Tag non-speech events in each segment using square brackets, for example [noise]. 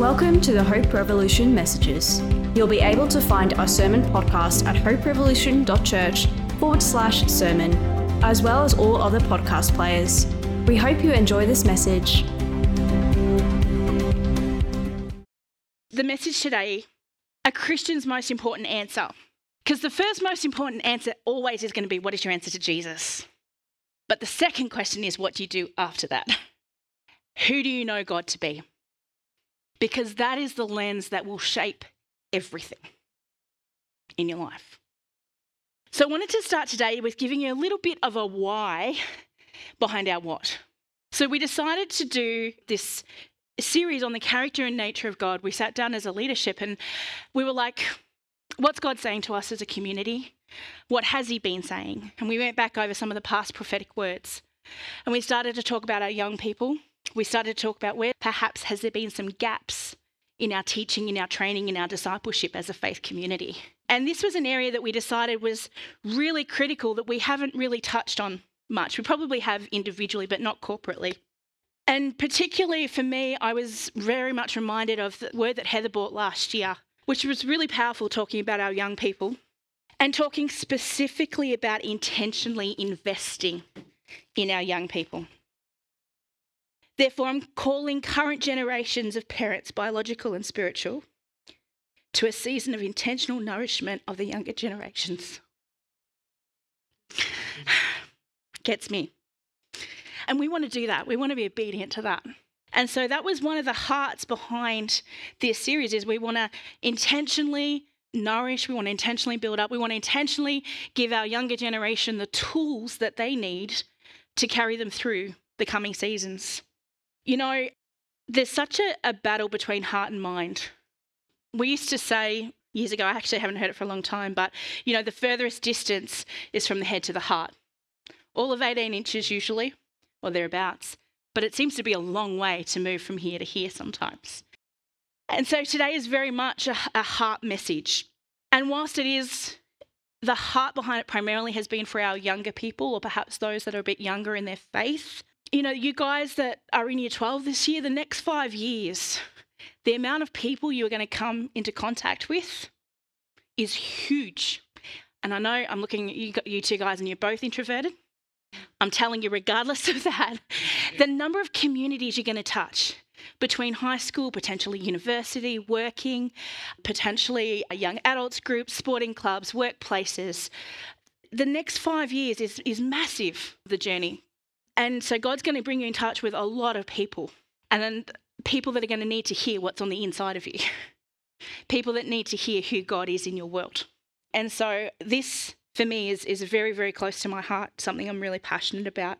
Welcome to the Hope Revolution messages. You'll be able to find our sermon podcast at hoperevolution.church forward slash sermon, as well as all other podcast players. We hope you enjoy this message. The message today a Christian's most important answer. Because the first most important answer always is going to be what is your answer to Jesus? But the second question is what do you do after that? Who do you know God to be? Because that is the lens that will shape everything in your life. So I wanted to start today with giving you a little bit of a why behind our what. So we decided to do this series on the character and nature of God. We sat down as a leadership and we were like, what's God saying to us as a community? What has He been saying? And we went back over some of the past prophetic words. And we started to talk about our young people we started to talk about where perhaps has there been some gaps in our teaching, in our training, in our discipleship as a faith community. And this was an area that we decided was really critical that we haven't really touched on much. We probably have individually, but not corporately. And particularly for me, I was very much reminded of the word that Heather brought last year, which was really powerful talking about our young people and talking specifically about intentionally investing in our young people. Therefore, I'm calling current generations of parents, biological and spiritual, to a season of intentional nourishment of the younger generations. [sighs] Gets me. And we want to do that. We want to be obedient to that. And so that was one of the hearts behind this series is we want to intentionally nourish, we want to intentionally build up, we want to intentionally give our younger generation the tools that they need to carry them through the coming seasons. You know, there's such a, a battle between heart and mind. We used to say years ago, I actually haven't heard it for a long time, but you know, the furthest distance is from the head to the heart. All of 18 inches usually, or thereabouts. But it seems to be a long way to move from here to here sometimes. And so today is very much a, a heart message. And whilst it is the heart behind it primarily has been for our younger people, or perhaps those that are a bit younger in their faith, you know, you guys that are in year 12 this year, the next five years, the amount of people you are going to come into contact with is huge. And I know I'm looking at you, you two guys and you're both introverted. I'm telling you, regardless [laughs] of that, the number of communities you're going to touch between high school, potentially university, working, potentially young adults groups, sporting clubs, workplaces. The next five years is, is massive, the journey and so God's going to bring you in touch with a lot of people, and then people that are going to need to hear what's on the inside of you, [laughs] people that need to hear who God is in your world. And so this, for me, is, is very, very close to my heart, something I'm really passionate about,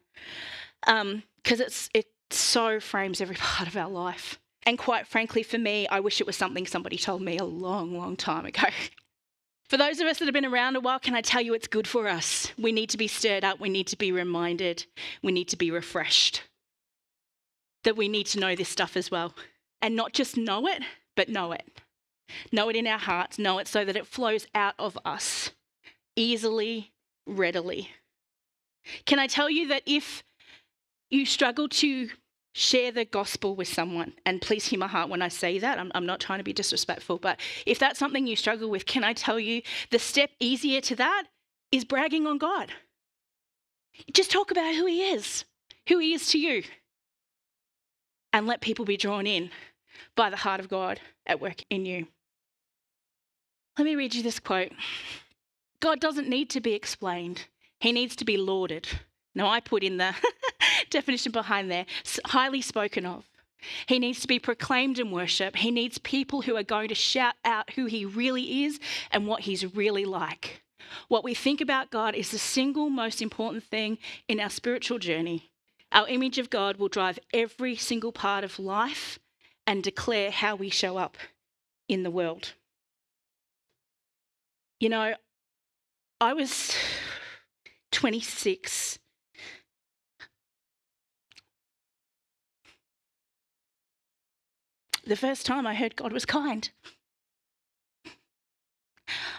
because um, it's it so frames every [laughs] part of our life. And quite frankly, for me, I wish it was something somebody told me a long, long time ago. [laughs] For those of us that have been around a while, can I tell you it's good for us? We need to be stirred up, we need to be reminded, we need to be refreshed. That we need to know this stuff as well. And not just know it, but know it. Know it in our hearts, know it so that it flows out of us easily, readily. Can I tell you that if you struggle to share the gospel with someone. And please hear my heart when I say that. I'm, I'm, not trying to be disrespectful, but if that's something you struggle with, can I tell you the step easier to that is bragging on God? Just talk about who He is, who He is to you, and let people be drawn in by the heart of God at work in you. Let me read you this quote God doesn't need to be explained, He needs to be lauded. Now, I put in the [laughs] definition behind there highly spoken of. He needs to be proclaimed in worship. He needs people who are going to shout out who he really is and what he's really like. What we think about God is the single most important thing in our spiritual journey. Our image of God will drive every single part of life and declare how we show up in the world. You know, I was [sighs] 26 the first time I heard God was kind.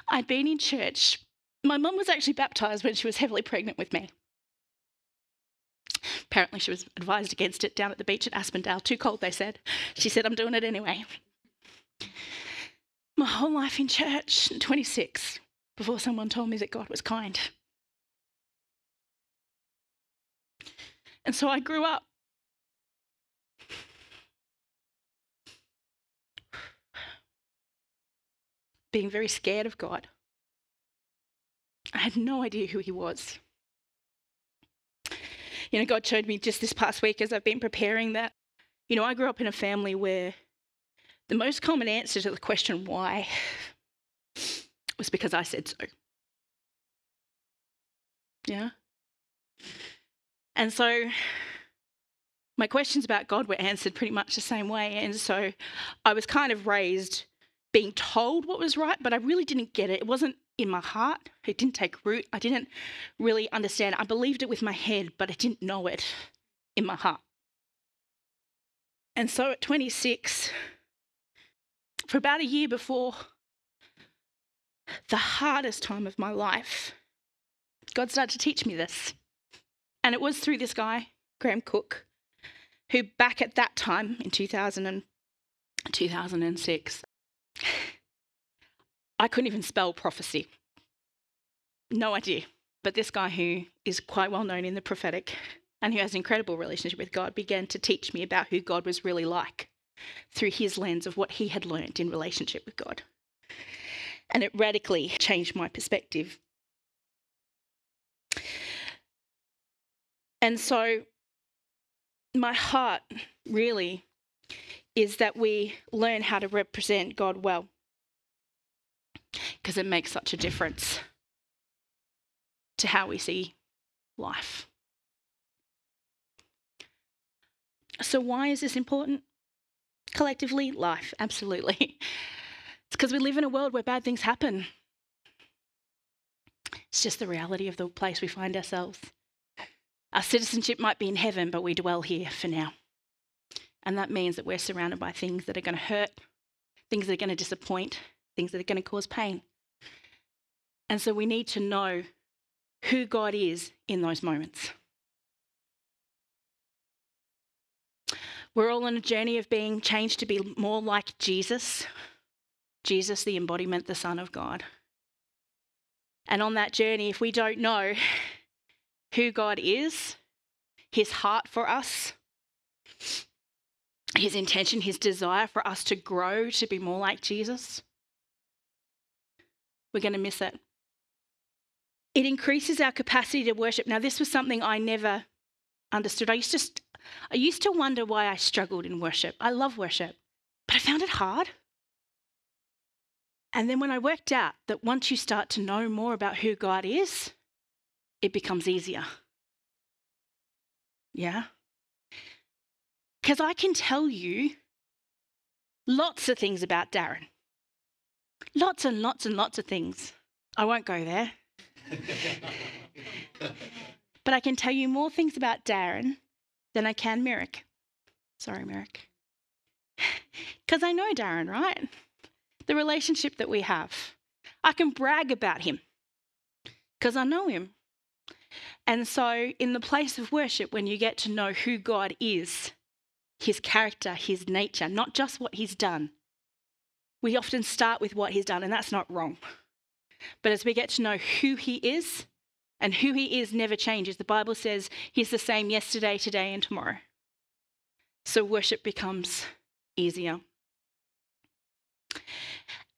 I'd been in church. My mum was actually baptised when she was heavily pregnant with me. Apparently, she was advised against it down at the beach at Aspendale. Too cold, they said. She said, I'm doing it anyway. my whole life in church, 26, before someone told me that God was kind. And so I grew up being very scared of God. I had no idea who He was. You know, God showed me just this past week as I've been preparing that, you know, I grew up in a family where the most common answer to the question why [sighs] was because I said so. Yeah. And so my questions about God were answered pretty much the same way. And so I was kind of raised being told what was right, but I really didn't get it. It wasn't in my heart, it didn't take root. I didn't really understand. I believed it with my head, but I didn't know it in my heart. And so at 26, for about a year before the hardest time of my life, God started to teach me this. And it was through this guy, Graham Cooke, who back at that time in 2000 and 2006, I couldn't even spell prophecy. No idea. But this guy, who is quite well known in the prophetic and who has an incredible relationship with God, began to teach me about who God was really like through his lens of what he had learned in relationship with God. And it radically changed my perspective. And so, my heart really is that we learn how to represent God well because it makes such a difference to how we see life. So, why is this important? Collectively, life, absolutely. It's because we live in a world where bad things happen. It's just the reality of the place we find ourselves. Our citizenship might be in heaven, but we dwell here for now. And that means that we're surrounded by things that are going to hurt, things that are going to disappoint, things that are going to cause pain. And so we need to know who God is in those moments. We're all on a journey of being changed to be more like Jesus, Jesus, the embodiment, the Son of God. And on that journey, if we don't know who God is, his heart for us, his intention, his desire for us to grow to be more like Jesus, we're going to miss it. It increases our capacity to worship. Now, this was something I never understood. I used to, I used to wonder why I struggled in worship. I love worship, but I found it hard. And then when I worked out that once you start to know more about who God is, it becomes easier. Yeah? Because I can tell you lots of things about Darren. Lots and lots and lots of things. I won't go there. [laughs] but I can tell you more things about Darren than I can Merrick. Sorry, Merrick. [sighs] Because I know Darren, right? The relationship that we have. I can brag about him because I know him. And so, in the place of worship, when you get to know who God is, his character, his nature, not just what he's done, we often start with what he's done, and that's not wrong. But as we get to know who he is, and who he is never changes, the Bible says he's the same yesterday, today, and tomorrow. So worship becomes easier.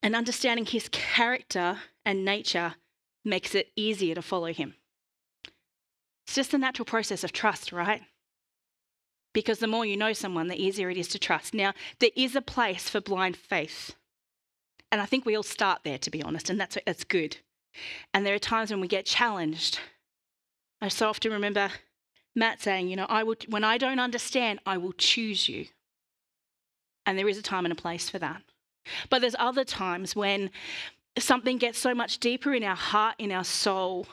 And understanding his character and nature makes it easier to follow him. It's just the natural process of trust, right? Because the more you know someone, the easier it is to trust. Now, there is a place for blind faith. And I think we all start there, to be honest, and that's, that's good. And there are times when we get challenged. I so often remember Matt saying, you know, I will, when I don't understand, I will choose you. And there is a time and a place for that. But there's other times when something gets so much deeper in our heart, in our soul,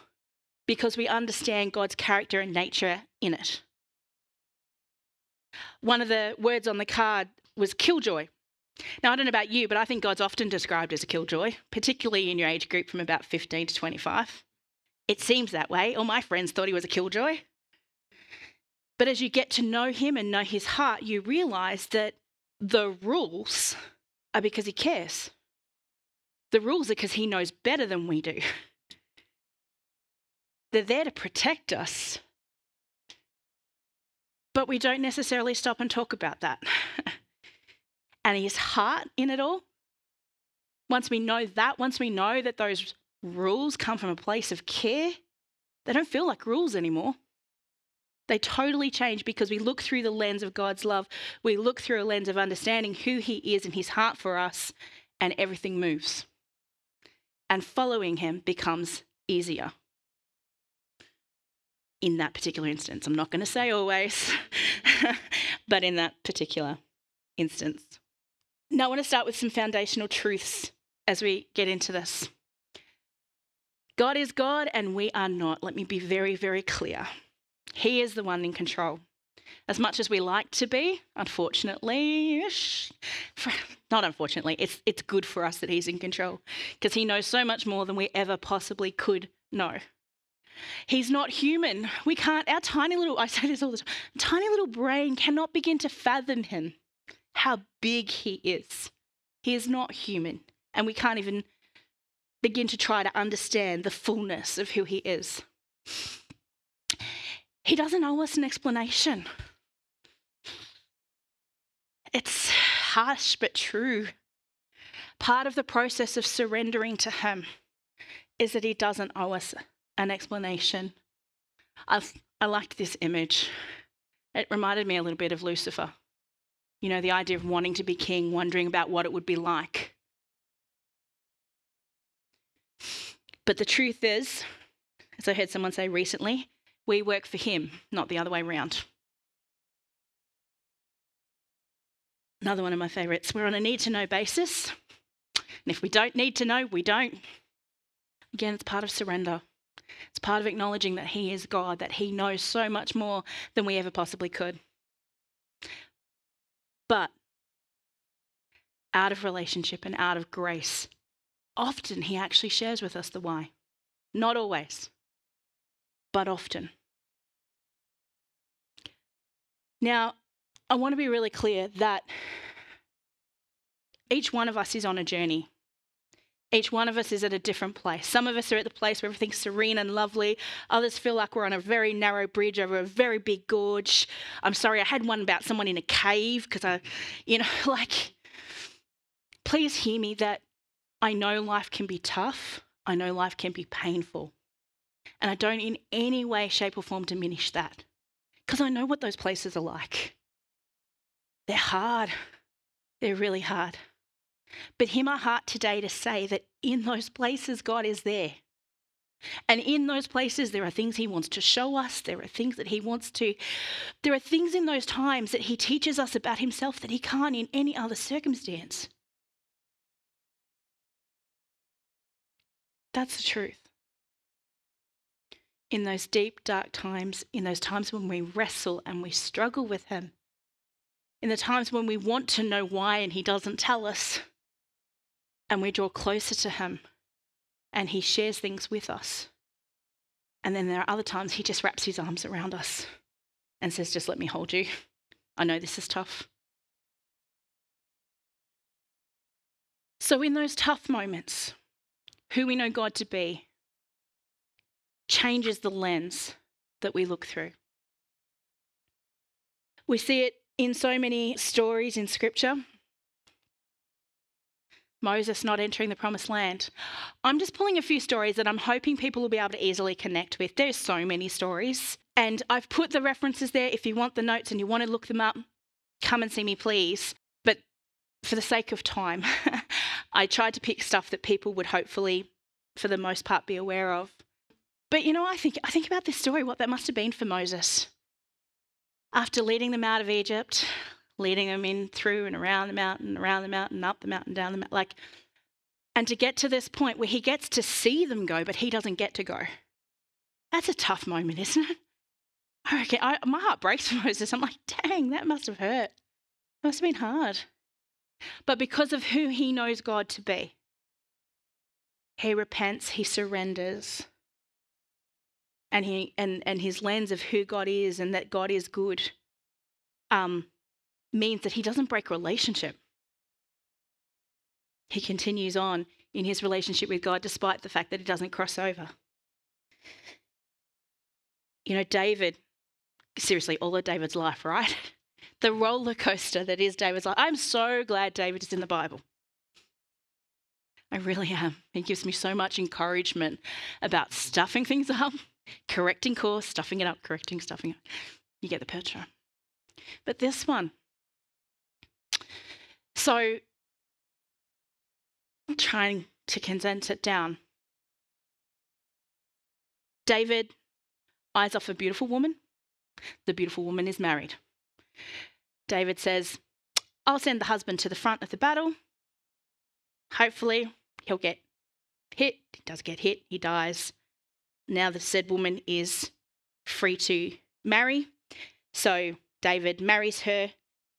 because we understand God's character and nature in it. One of the words on the card was killjoy. Now, I don't know about you, but I think God's often described as a killjoy, particularly in your age group from about 15 to 25. It seems that way. All my friends thought he was a killjoy. But as you get to know him and know his heart, you realize that the rules are because he cares. The rules are because he knows better than we do. They're there to protect us. But we don't necessarily stop and talk about that. [laughs] and his heart in it all, once we know that, once we know that those rules come from a place of care, they don't feel like rules anymore. They totally change because we look through the lens of God's love. We look through a lens of understanding who He is and His heart for us, and everything moves. And following Him becomes easier in that particular instance. I'm not going to say always, [laughs] but in that particular instance. Now, I want to start with some foundational truths as we get into this. God is God and we are not. Let me be very, very clear. He is the one in control. As much as we like to be, unfortunately, not unfortunately, it's, it's good for us that He's in control because He knows so much more than we ever possibly could know. He's not human. We can't, our tiny little, I say this all the time, tiny little brain cannot begin to fathom him, how big he is. He is not human. And we can't even begin to try to understand the fullness of who he is. He doesn't owe us an explanation. It's harsh but true. Part of the process of surrendering to him is that he doesn't owe us an explanation. I've, I liked this image. It reminded me a little bit of Lucifer. You know, the idea of wanting to be king, wondering about what it would be like. But the truth is, as I heard someone say recently, we work for him, not the other way around. Another one of my favourites. We're on a need to know basis. And if we don't need to know, we don't. Again, it's part of surrender. It's part of acknowledging that He is God, that He knows so much more than we ever possibly could. But out of relationship and out of grace, often He actually shares with us the why. Not always, but often. Now, I want to be really clear that each one of us is on a journey. Each one of us is at a different place. Some of us are at the place where everything's serene and lovely. Others feel like we're on a very narrow bridge over a very big gorge. I'm sorry, I had one about someone in a cave because I, you know, [laughs] like, please hear me that I know life can be tough. I know life can be painful. And I don't in any way, shape, or form diminish that because I know what those places are like. They're hard, they're really hard. But hear my heart today to say that in those places, God is there. And in those places, there are things He wants to show us. There are things that He wants to, there are things in those times that He teaches us about Himself that He can't in any other circumstance. That's the truth. In those deep, dark times, in those times when we wrestle and we struggle with Him, in the times when we want to know why and He doesn't tell us, and we draw closer to Him and He shares things with us. And then there are other times He just wraps His arms around us and says, Just let me hold you. I know this is tough. So, in those tough moments, who we know God to be changes the lens that we look through. We see it in so many stories in Scripture. Moses not entering the promised land. I'm just pulling a few stories that I'm hoping people will be able to easily connect with. There's so many stories. And I've put the references there. If you want the notes and you want to look them up, come and see me, please. But for the sake of time, [laughs] I tried to pick stuff that people would hopefully, for the most part, be aware of. But you know, I think I think about this story, what that must have been for Moses. After leading them out of Egypt, leading them in through and around the mountain, around the mountain, up the mountain, down the mountain. Like, and to get to this point where he gets to see them go, but he doesn't get to go. That's a tough moment, isn't it? Reckon I, my heart breaks for [laughs] Moses. I'm like, dang, that must have hurt. It must have been hard. But because of who he knows God to be, he repents, he surrenders. And he and, and his lens of who God is and that God is good um, means that he doesn't break relationship. He continues on in his relationship with God, despite the fact that he doesn't cross over. You know, David, seriously, all of David's life, right? [laughs] The roller coaster that is David's life. I'm so glad David is in the Bible. I really am. He gives me so much encouragement about stuffing things up, correcting course, stuffing it up, correcting, stuffing it. You get the picture. But this one. So I'm trying to condense it down. David eyes off a beautiful woman. The beautiful woman is married. David says, I'll send the husband to the front of the battle. Hopefully, he'll get hit. He does get hit, he dies. Now, the said woman is free to marry. So, David marries her.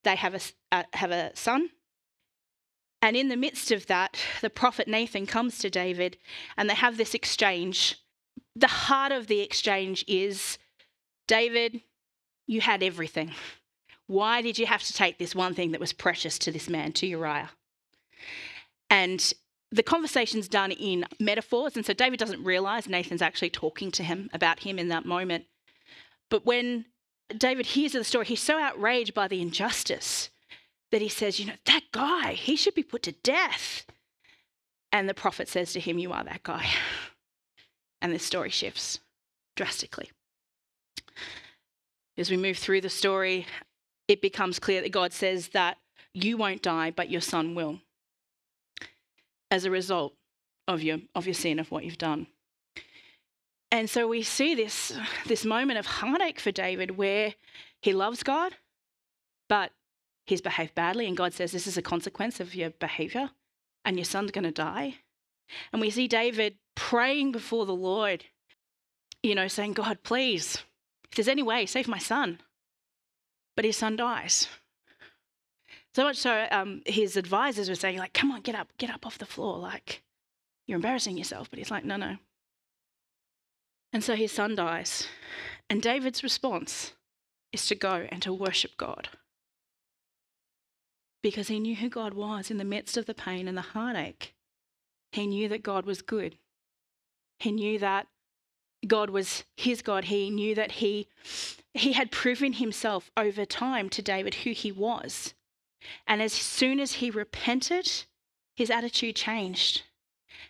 They have a, uh, have a son. And in the midst of that, the prophet Nathan comes to David and they have this exchange. The heart of the exchange is David, you had everything. Why did you have to take this one thing that was precious to this man, to Uriah? And the conversation's done in metaphors. And so David doesn't realize Nathan's actually talking to him about him in that moment. But when David hears the story, he's so outraged by the injustice that he says, You know, that guy, he should be put to death. And the prophet says to him, You are that guy. And the story shifts drastically. As we move through the story, it becomes clear that God says that you won't die, but your son will, as a result of your, of your sin, of what you've done. And so we see this, this moment of heartache for David where he loves God, but he's behaved badly, and God says, This is a consequence of your behavior, and your son's going to die. And we see David praying before the Lord, you know, saying, God, please, if there's any way, save my son. But his son dies. So much so, um, his advisors were saying, like, come on, get up, get up off the floor. Like, you're embarrassing yourself. But he's like, no, no. And so his son dies. And David's response is to go and to worship God because he knew who God was in the midst of the pain and the heartache. He knew that God was good. He knew that God was his God. He knew that he, he had proven himself over time to David who he was. And as soon as he repented, his attitude changed.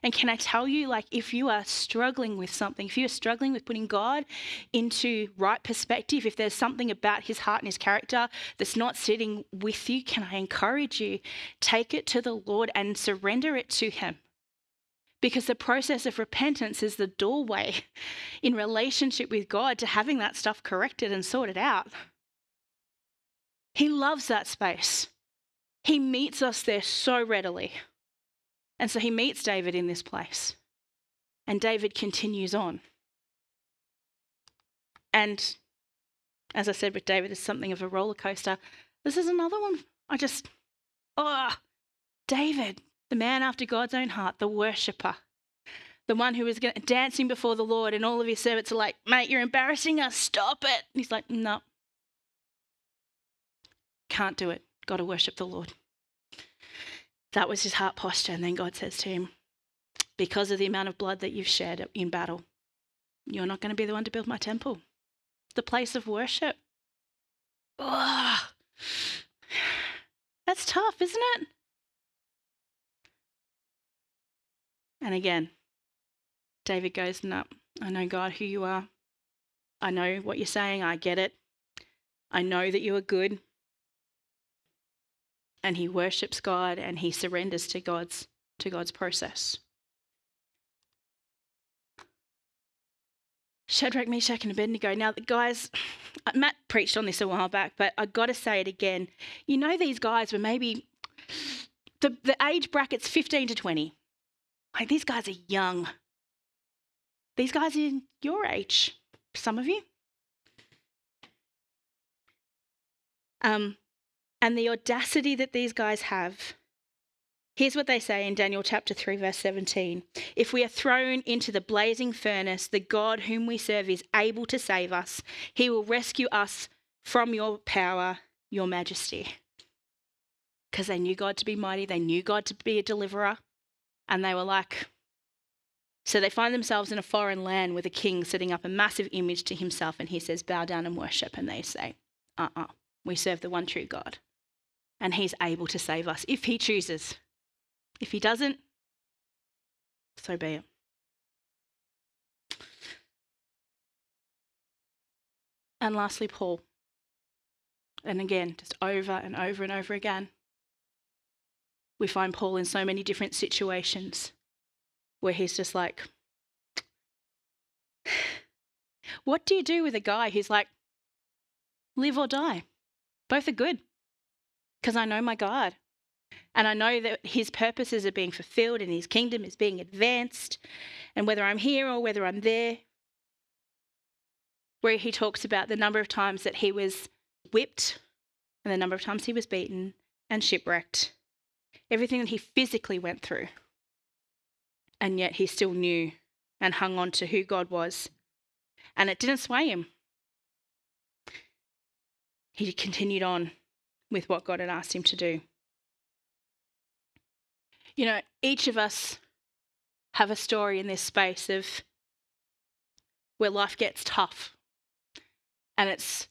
And can I tell you, like, if you are struggling with something, if you're struggling with putting God into right perspective, if there's something about his heart and his character that's not sitting with you, can I encourage you, take it to the Lord and surrender it to him. Because the process of repentance is the doorway [laughs] in relationship with God to having that stuff corrected and sorted out. He loves that space. He meets us there so readily. And so he meets David in this place. And David continues on. And as I said with David, it's something of a roller coaster. This is another one. I just, oh, David, the man after God's own heart, the worshipper, the one who was dancing before the Lord, and all of his servants are like, mate, you're embarrassing us, stop it. And he's like, no, can't do it. Got to worship the Lord. That was his heart posture. And then God says to him, Because of the amount of blood that you've shed in battle, you're not going to be the one to build my temple. The place of worship. Oh, that's tough, isn't it? And again, David goes, No, I know, God, who you are. I know what you're saying. I get it. I know that you are good and he worships God and he surrenders to God's to God's process. Shadrach, Meshach, and Abednego. Now, the guys, Matt preached on this a while back, but I got to say it again. You know, these guys were maybe the, the age bracket's 15 to 20. Like, these guys are young. These guys are your age, some of you. Um, and the audacity that these guys have. Here's what they say in Daniel chapter 3, verse 17. If we are thrown into the blazing furnace, the God whom we serve is able to save us. He will rescue us from your power, your majesty. Because they knew God to be mighty, they knew God to be a deliverer. And they were like, so they find themselves in a foreign land with a king setting up a massive image to himself, and he says, Bow down and worship. And they say, Uh uh-uh, uh we serve the one true God. And he's able to save us if he chooses. If he doesn't, so be it. And lastly, Paul. And again, just over and over and over again, we find Paul in so many different situations where he's just like, [sighs] What do you do with a guy who's like, live or die? Both are good because I know my God. And I know that his purposes are being fulfilled and his kingdom is being advanced. And whether I'm here or whether I'm there, where he talks about the number of times that he was whipped and the number of times he was beaten and shipwrecked, everything that he physically went through. And yet he still knew and hung on to who God was. And it didn't sway him. He continued on with what God had asked him to do. You know, each of us have a story in this space of where life gets tough and it's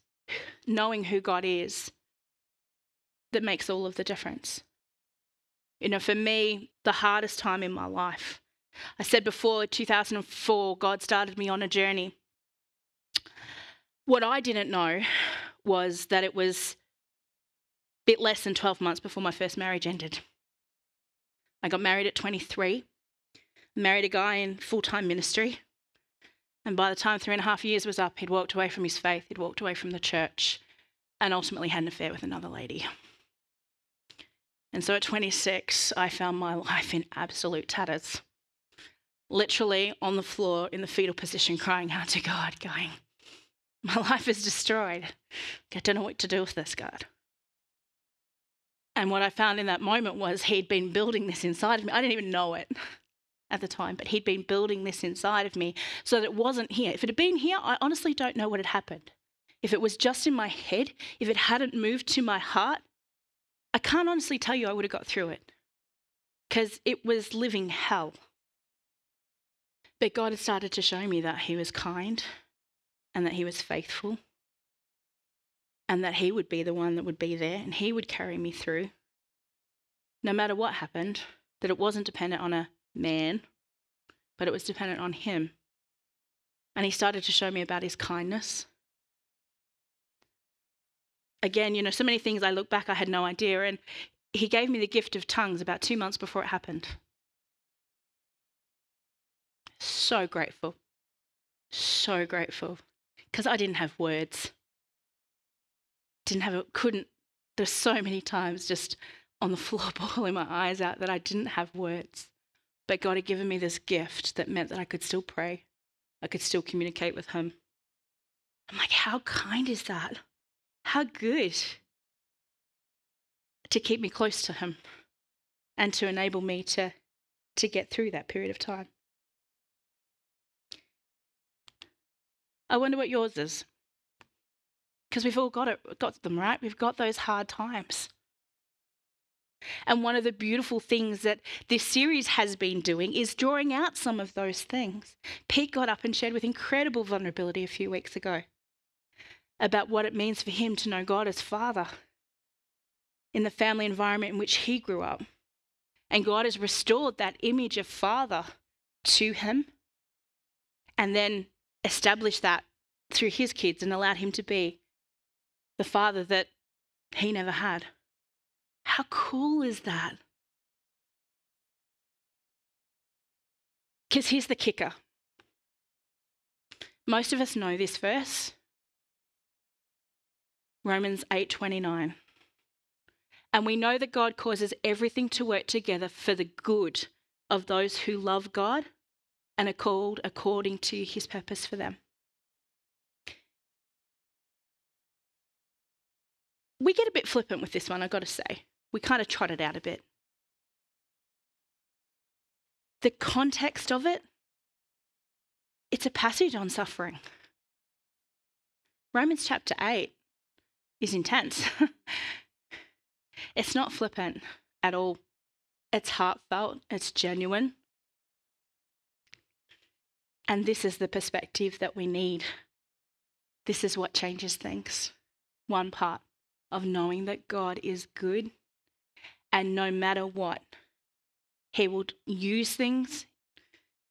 knowing who God is that makes all of the difference. You know, for me, the hardest time in my life, I said before, 2004, God started me on a journey. What I didn't know was that it was bit less than 12 months before my first marriage ended. I got married at 23, married a guy in full time ministry. And by the time three and a half years was up, he'd walked away from his faith, he'd walked away from the church, and ultimately had an affair with another lady. And so at 26, I found my life in absolute tatters. Literally on the floor in the fetal position, crying out to God, going, My life is destroyed. I don't know what to do with this, God. And what I found in that moment was he'd been building this inside of me. I didn't even know it [laughs] at the time, but he'd been building this inside of me so that it wasn't here. If it had been here, I honestly don't know what had happened. If it was just in my head, if it hadn't moved to my heart, I can't honestly tell you I would have got through it because it was living hell. But God had started to show me that He was kind and that He was faithful and that He would be the one that would be there and He would carry me through no matter what happened, that it wasn't dependent on a man, but it was dependent on him. And he started to show me about his kindness. Again, you know, so many things I look back, I had no idea. And he gave me the gift of tongues about two months before it happened. So grateful. So grateful. Because I didn't have words. Didn't have, it, couldn't. There's so many times just on the floor, [laughs] bawling my eyes out that I didn't have words. But God had given me this gift that meant that I could still pray, I could still communicate with Him. I'm like, how kind is that? How good to keep me close to Him and to enable me to, to get through that period of time. I wonder what yours is. Because we've all got it, got them, right? We've got those hard times. And one of the beautiful things that this series has been doing is drawing out some of those things. Pete got up and shared with incredible vulnerability a few weeks ago about what it means for him to know God as Father in the family environment in which he grew up. And God has restored that image of Father to him and then established that through his kids and allowed him to be the father that he never had. How cool is that? Because here's the kicker. Most of us know this verse. Romans 8:29. And we know that God causes everything to work together for the good of those who love God and are called according to his purpose for them. We get a bit flippant with this one, I've got to say we kind of trot it out a bit. The context of it, it's a passage on suffering. Romans chapter 8 is intense. [laughs] it's not flippant at all. it's heartfelt, it's genuine. And this is the perspective that we need. This is what changes things. One part of knowing that God is good, and no matter what, He will use things,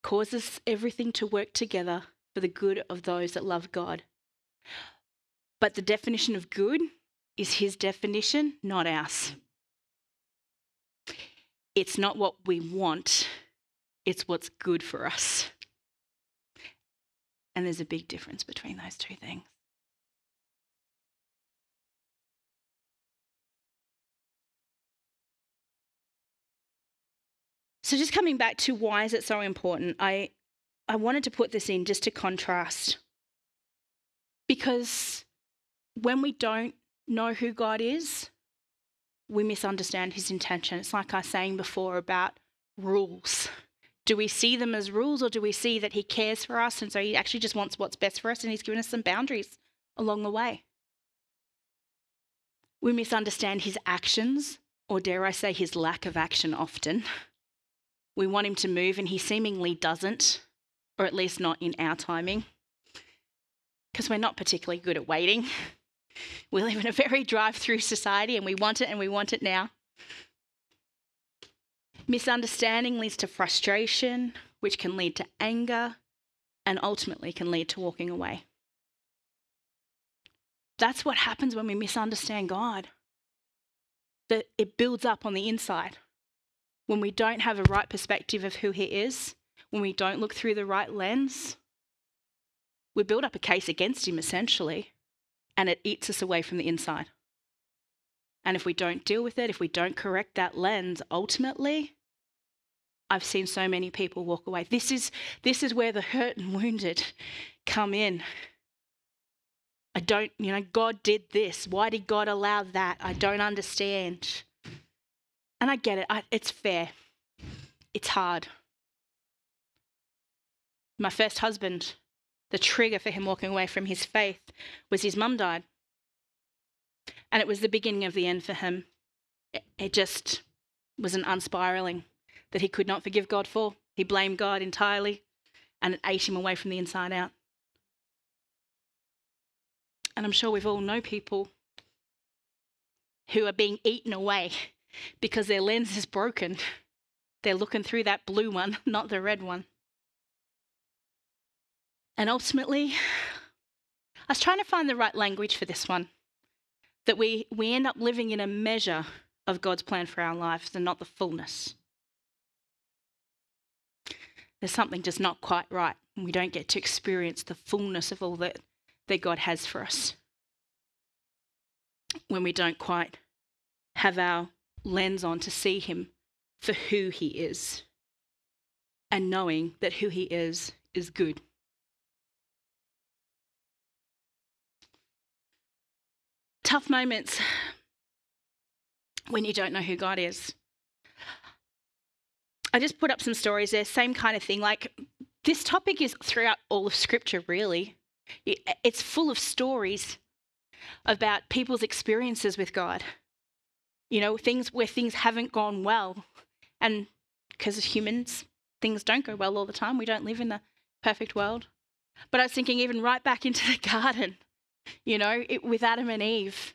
causes everything to work together for the good of those that love God. But the definition of good is His definition, not ours. It's not what we want, it's what's good for us. And there's a big difference between those two things. So just coming back to why is it so important? I I wanted to put this in just to contrast. Because when we don't know who God is, we misunderstand his intention. It's like I was saying before about rules. Do we see them as rules or do we see that he cares for us and so he actually just wants what's best for us and he's given us some boundaries along the way? We misunderstand his actions, or dare I say, his lack of action often. [laughs] We want him to move and he seemingly doesn't, or at least not in our timing, because we're not particularly good at waiting. [laughs] We live in a very drive through society and we want it and we want it now. Misunderstanding leads to frustration, which can lead to anger and ultimately can lead to walking away. That's what happens when we misunderstand God. That it builds up on the inside. When we don't have a right perspective of who He is, when we don't look through the right lens, we build up a case against Him essentially and it eats us away from the inside. And if we don't deal with it, if we don't correct that lens, ultimately, I've seen so many people walk away. This is, this is where the hurt and wounded come in. I don't, you know, God did this. Why did God allow that? I don't understand. And I get it, I, it's fair. It's hard. My first husband, the trigger for him walking away from his faith was his mum died. And it was the beginning of the end for him. It just was an unspiraling that he could not forgive God for. He blamed God entirely, and it ate him away from the inside out. And I'm sure we've all know people who are being eaten away because their lens is broken. [laughs] They're looking through that blue one, [laughs] not the red one. And ultimately, [sighs] I was trying to find the right language for this one. That we, we end up living in a measure of God's plan for our lives and not the fullness. There's something just not quite right. And we don't get to experience the fullness of all that, that God has for us. When we don't quite have our lens on to see Him for who He is and knowing that who He is is good. tough moments when you don't know who God is. I just put up some stories there, same kind of thing. Like this topic is throughout all of Scripture, really. It's full of stories about people's experiences with God. You know, things where things haven't gone well. And because humans, things don't go well all the time. We don't live in the perfect world. But I was thinking, even right back into the [laughs] garden, you know, it, with Adam and Eve,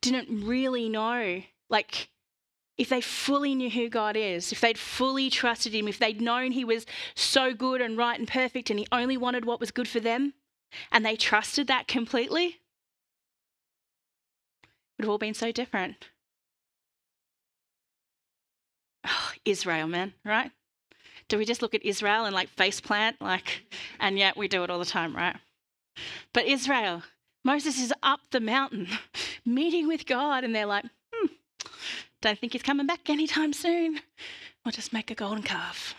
didn't really know. Like, if they fully knew who God is, if they'd fully trusted Him, if they'd known He was so good and right and perfect and He only wanted what was good for them, and they trusted that completely, it would have all been so different. Israel, man, right? Do we just look at Israel and like face plant? Like, and yet we do it all the time, right? But Israel, Moses is up the mountain [laughs] meeting with God, and they're like, hmm, don't think he's coming back anytime soon. We'll just make a golden calf.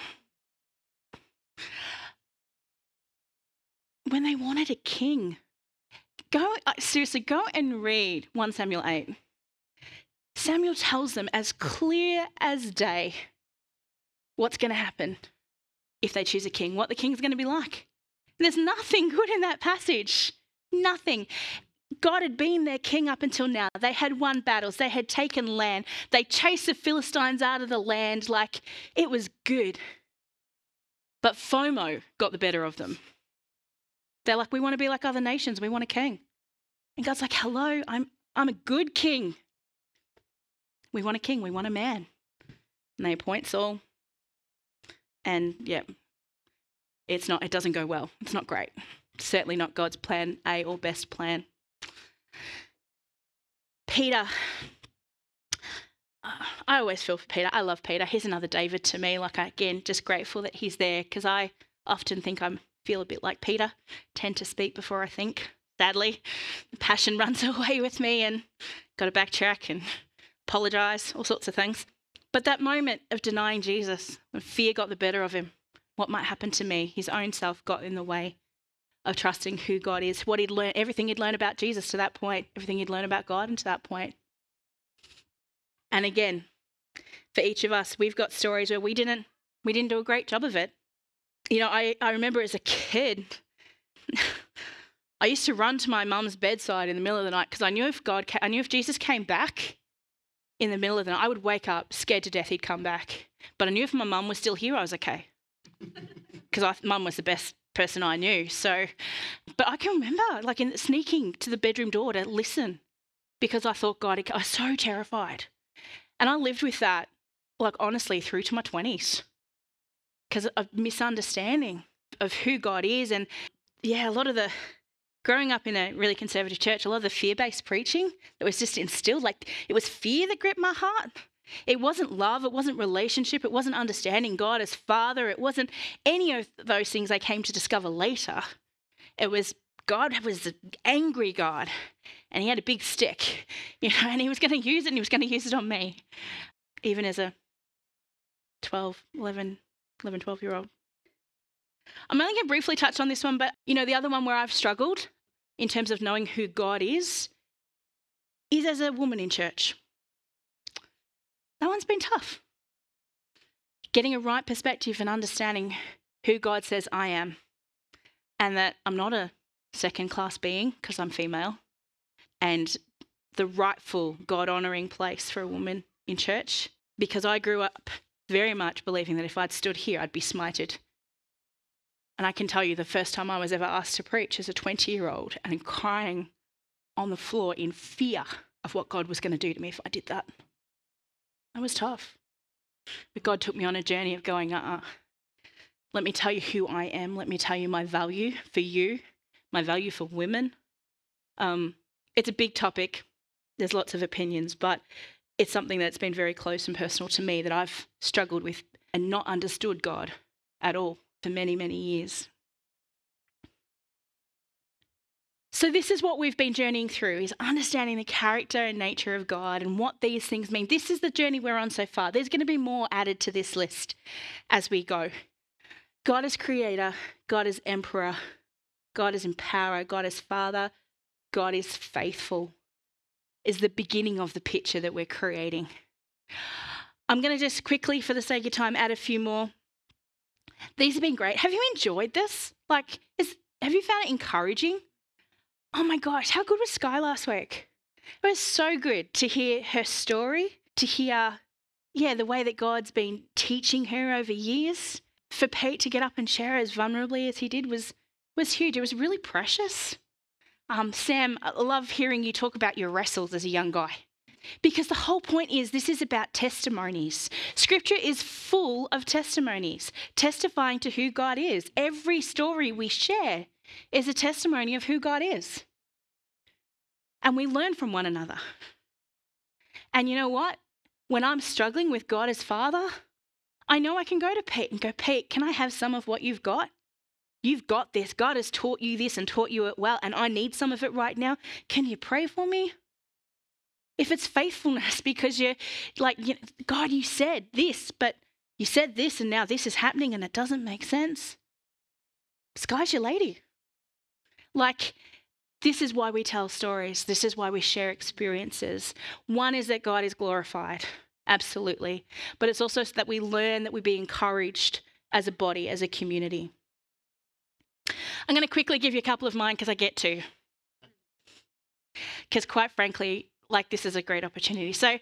When they wanted a king, go uh, seriously, go and read 1 Samuel 8. Samuel tells them as clear as day what's going to happen if they choose a king, what the king's going to be like. And there's nothing [laughs] good in that passage. Nothing. God had been their king up until now. They had won battles, they had taken land, they chased the Philistines out of the land. Like it was good. But FOMO got the better of them. They're like, we want to be like other nations, we want a king. And God's like, hello, I'm, I'm a good king. We want a king, we want a man. And they appoint Saul. And yeah, it's not, it doesn't go well. It's not great. Certainly not God's plan A or best plan. Peter. I always feel for Peter. I love Peter. He's another David to me. Like, again, just grateful that he's there because I often think I'm feel a bit like Peter, tend to speak before I think. Sadly, the passion [laughs] runs away with me and got to backtrack and apologize, all sorts of things. But that moment of denying Jesus, when fear got the better of him, what might happen to me, his own self got in the way of trusting who God is, what he'd learned, everything he'd learned about Jesus to that point, everything he'd learned about God and to that point. And again, for each of us, we've got stories where we didn't we didn't do a great job of it. You know, I, I remember as a kid, [laughs] I used to run to my mum's bedside in the middle of the night because I knew if God, I knew if Jesus came back in the middle of the night, I would wake up scared to death he'd come back. But I knew if my mum was still here, I was okay [laughs] because mum was the best person I knew. So, but I can remember like in, sneaking to the bedroom door to listen because I thought God, I was so terrified. And I lived with that, like honestly, through to my 20s because of misunderstanding of who God is. And yeah, a lot of the growing up in a really conservative church, a lot of the fear based preaching that was just instilled, like it was fear that gripped my heart. It wasn't love, it wasn't relationship, it wasn't understanding God as Father, it wasn't any of those things I came to discover later. It was God was an angry God and he had a big stick, [laughs] you know, and he was going to use it and he was going to use it on me, even as a 12, 11, 11, 12 year old. I'm only going to briefly touch on this one, but you know, the other one where I've struggled in terms of knowing who God is is as a woman in church. That one's been tough. Getting a right perspective and understanding who God says I am, and that I'm not a second class being because I'm female, and the rightful God honoring place for a woman in church. Because I grew up very much believing that if I'd stood here, I'd be smited. And I can tell you the first time I was ever asked to preach as a 20 year old and crying on the floor in fear of what God was going to do to me if I did that. That was tough. But God took me on a journey of going, uh uh-uh. Let me tell you who I am. Let me tell you my value for you, my value for women. Um, it's a big topic. There's lots of opinions, but it's something that's been very close and personal to me that I've struggled with and not understood God at all for many, many years. So this is what we've been journeying through is understanding the character and nature of God and what these things mean. This is the journey we're on so far. There's going to be more added to this list as we go. God is creator, God is emperor, God is empower, God is father, God is faithful is the beginning of the picture that we're creating. I'm going to just quickly, for the sake of time, add a few more. These have been great. Have you enjoyed this? Like, is, have you found it encouraging? Oh my gosh, how good was Sky last week? It was so good to hear her story, to hear, yeah, the way that God's been teaching her over years. For Pete to get up and share as vulnerably as he did was was huge. It was really precious. Um, Sam, I love hearing you talk about your wrestles as a young guy. Because the whole point is this is about testimonies. Scripture is full of testimonies, testifying to who God is. Every story we share is a testimony of who God is. And we learn from one another. And you know what? When I'm struggling with God as Father, I know I can go to Pete and go, Pete, can I have some of what you've got? You've got this. God has taught you this and taught you it well, and I need some of it right now. Can you pray for me? If it's faithfulness [laughs] because you're like, you know, God, you said this, but you said this, and now this is happening, and it doesn't make sense. Sky's your lady. Like, this is why we tell stories. This is why we share experiences. One is that God is glorified, absolutely. But it's also so that we learn that we be encouraged as a body, as a community. I'm going to quickly give you a couple of mine because I get to. because quite frankly, like this is a great opportunity. So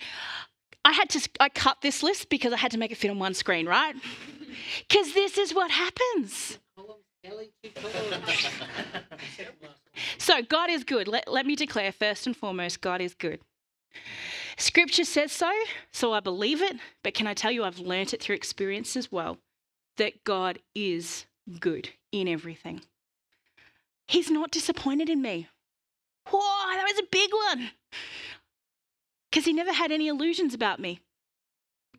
I had to I cut this list because I had to make it fit on one screen, right? [laughs] Because this is what happens. so God is good. Let, let me declare first and foremost, God is good. Scripture says so, so I believe it. But can I tell you, I've learnt it through experience as well that God is good in everything. He's not disappointed in me. Whoa, that was a big one. Because he never had any illusions about me.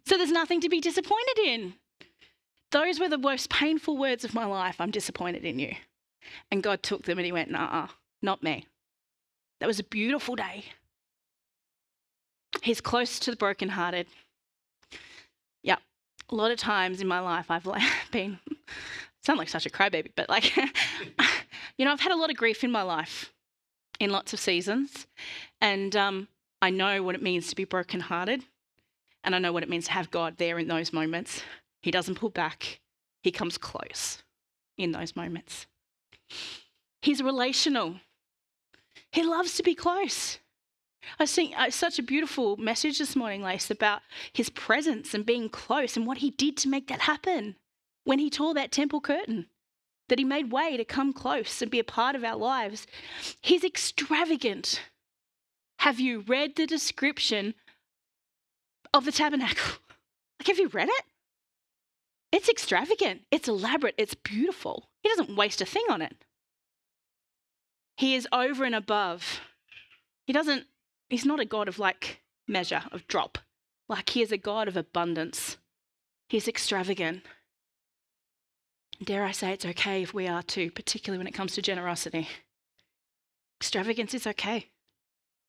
So there's nothing to be disappointed in. Those were the most painful words of my life. I'm disappointed in you. And God took them and he went, nah, not me. That was a beautiful day. He's close to the brokenhearted. Yeah, a lot of times in my life I've [laughs] been, sound like such a crybaby, but like, [laughs] you know, I've had a lot of grief in my life in lots of seasons. And um, I know what it means to be brokenhearted. And I know what it means to have God there in those moments. He doesn't pull back, He comes close in those moments. He's relational, He loves to be close. I seeing uh, such a beautiful message this morning, Lace, about his presence and being close and what he did to make that happen when he tore that temple curtain, that he made way to come close and be a part of our lives. He's extravagant. Have you read the description of the tabernacle? [laughs] Like, have you read it? It's extravagant, it's elaborate, it's beautiful. He doesn't waste a thing on it. He is over and above. He doesn't, he's not a God of like measure, of drop. Like, he is a God of abundance. He's extravagant. Dare I say it's okay if we are too, particularly when it comes to generosity. Extravagance is okay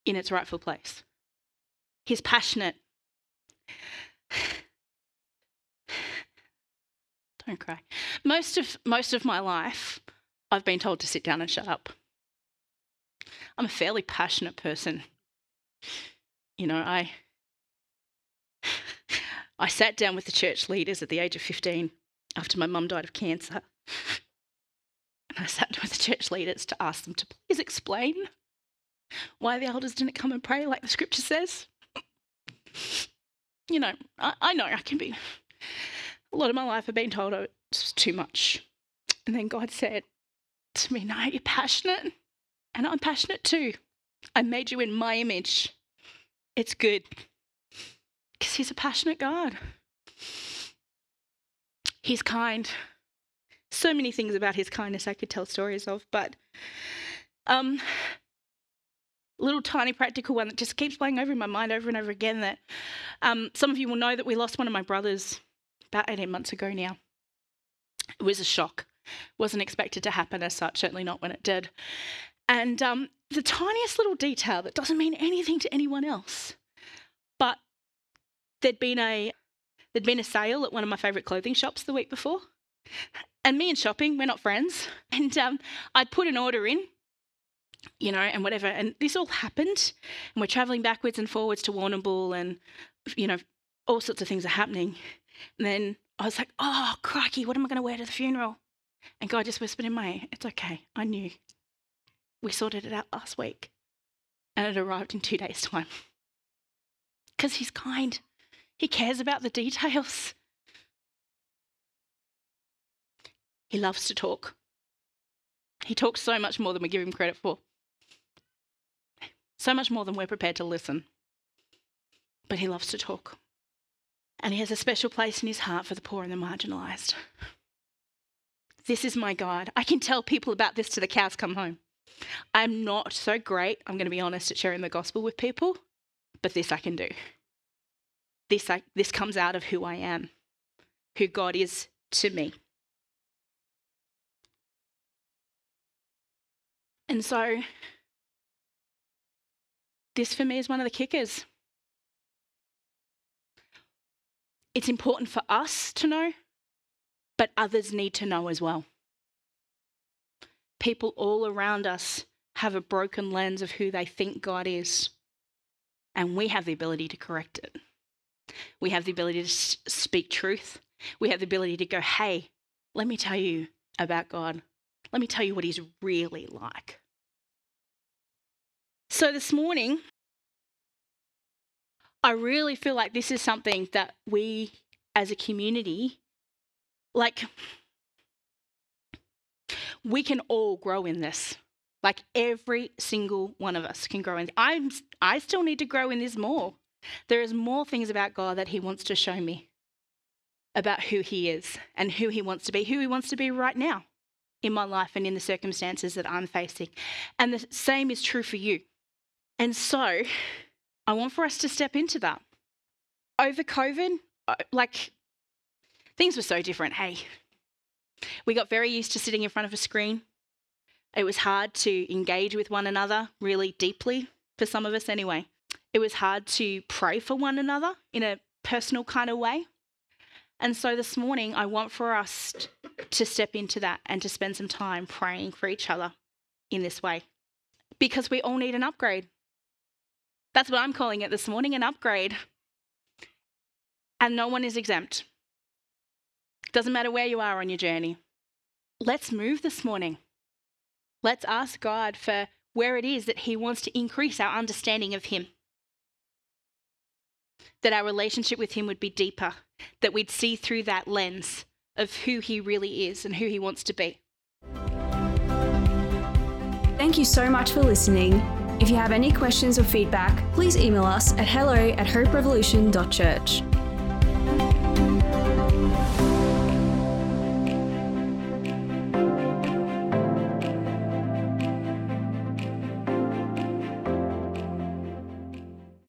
in its rightful place. He's passionate. [sighs] Don't cry. Most of most of my life, I've been told to sit down and shut up. I'm a fairly passionate person. You know, I [sighs] I sat down with the church leaders at the age of 15 after my mum died of cancer. [sighs] And I sat down with the church leaders to ask them to please explain why the elders didn't come and pray like the scripture says. You know, I, I know I can be, a lot of my life I've been told oh, it's too much. And then God said to me, No, you're passionate. And I'm passionate too. I made you in my image. It's good. Because He's a passionate God. He's kind. So many things about His kindness I could tell stories of, but um, little tiny practical one that just keeps playing over in my mind over and over again that um, some of you will know that we lost one of my brothers about 18 months ago now. It was a shock. Wasn't expected to happen as such, certainly not when it did. And um, the tiniest little detail that doesn't mean anything to anyone else, but there'd been a there'd been a sale at one of my favourite clothing shops the week before, and me and shopping, we're not friends. And um, I'd put an order in you know, and whatever. And this all happened, and we're traveling backwards and forwards to Warrnambool, and you know, all sorts of things are happening. And then I was like, "Oh, crikey, what am I going to wear to the funeral?" And God just whispered in my ear, "It's okay. I knew. We sorted it out last week, and it arrived in two days' time. [laughs] Because He's kind. He cares about the details. He loves to talk. He talks so much more than we give him credit for. So much more than we're prepared to listen. But he loves to talk. And he has a special place in his heart for the poor and the marginalised. This is my God. I can tell people about this to the cows come home. I'm not so great, I'm going to be honest, at sharing the gospel with people, but this I can do. This, I, this comes out of who I am, who God is to me. And so this for me is one of the kickers. It's important for us to know, but others need to know as well. People all around us have a broken lens of who they think God is, and we have the ability to correct it. We have the ability to speak truth. We have the ability to go, hey, let me tell you about God. Let me tell you what He's really like. So this morning, I really feel like this is something that we as a community, like, we can all grow in this. Like every single one of us can grow in. I'm I still need to grow in this more. There is more things about God that he wants to show me about who he is and who he wants to be, who he wants to be right now in my life and in the circumstances that I'm facing. And the same is true for you. And so I want for us to step into that. Over COVID, uh, like things were so different. Hey, we got very used to sitting in front of a screen. It was hard to engage with one another really deeply, for some of us anyway. It was hard to pray for one another in a personal kind of way. And so this morning, I want for us to step into that and to spend some time praying for each other in this way because we all need an upgrade. That's what I'm calling it this morning an upgrade. And no one is exempt. Doesn't matter where you are on your journey. Let's move this morning. Let's ask God for where it is that He wants to increase our understanding of Him. That our relationship with Him would be deeper, that we'd see through that lens of who He really is and who He wants to be. Thank you so much for listening. If you have any questions or feedback, please email us at hello at hoperevolution.church.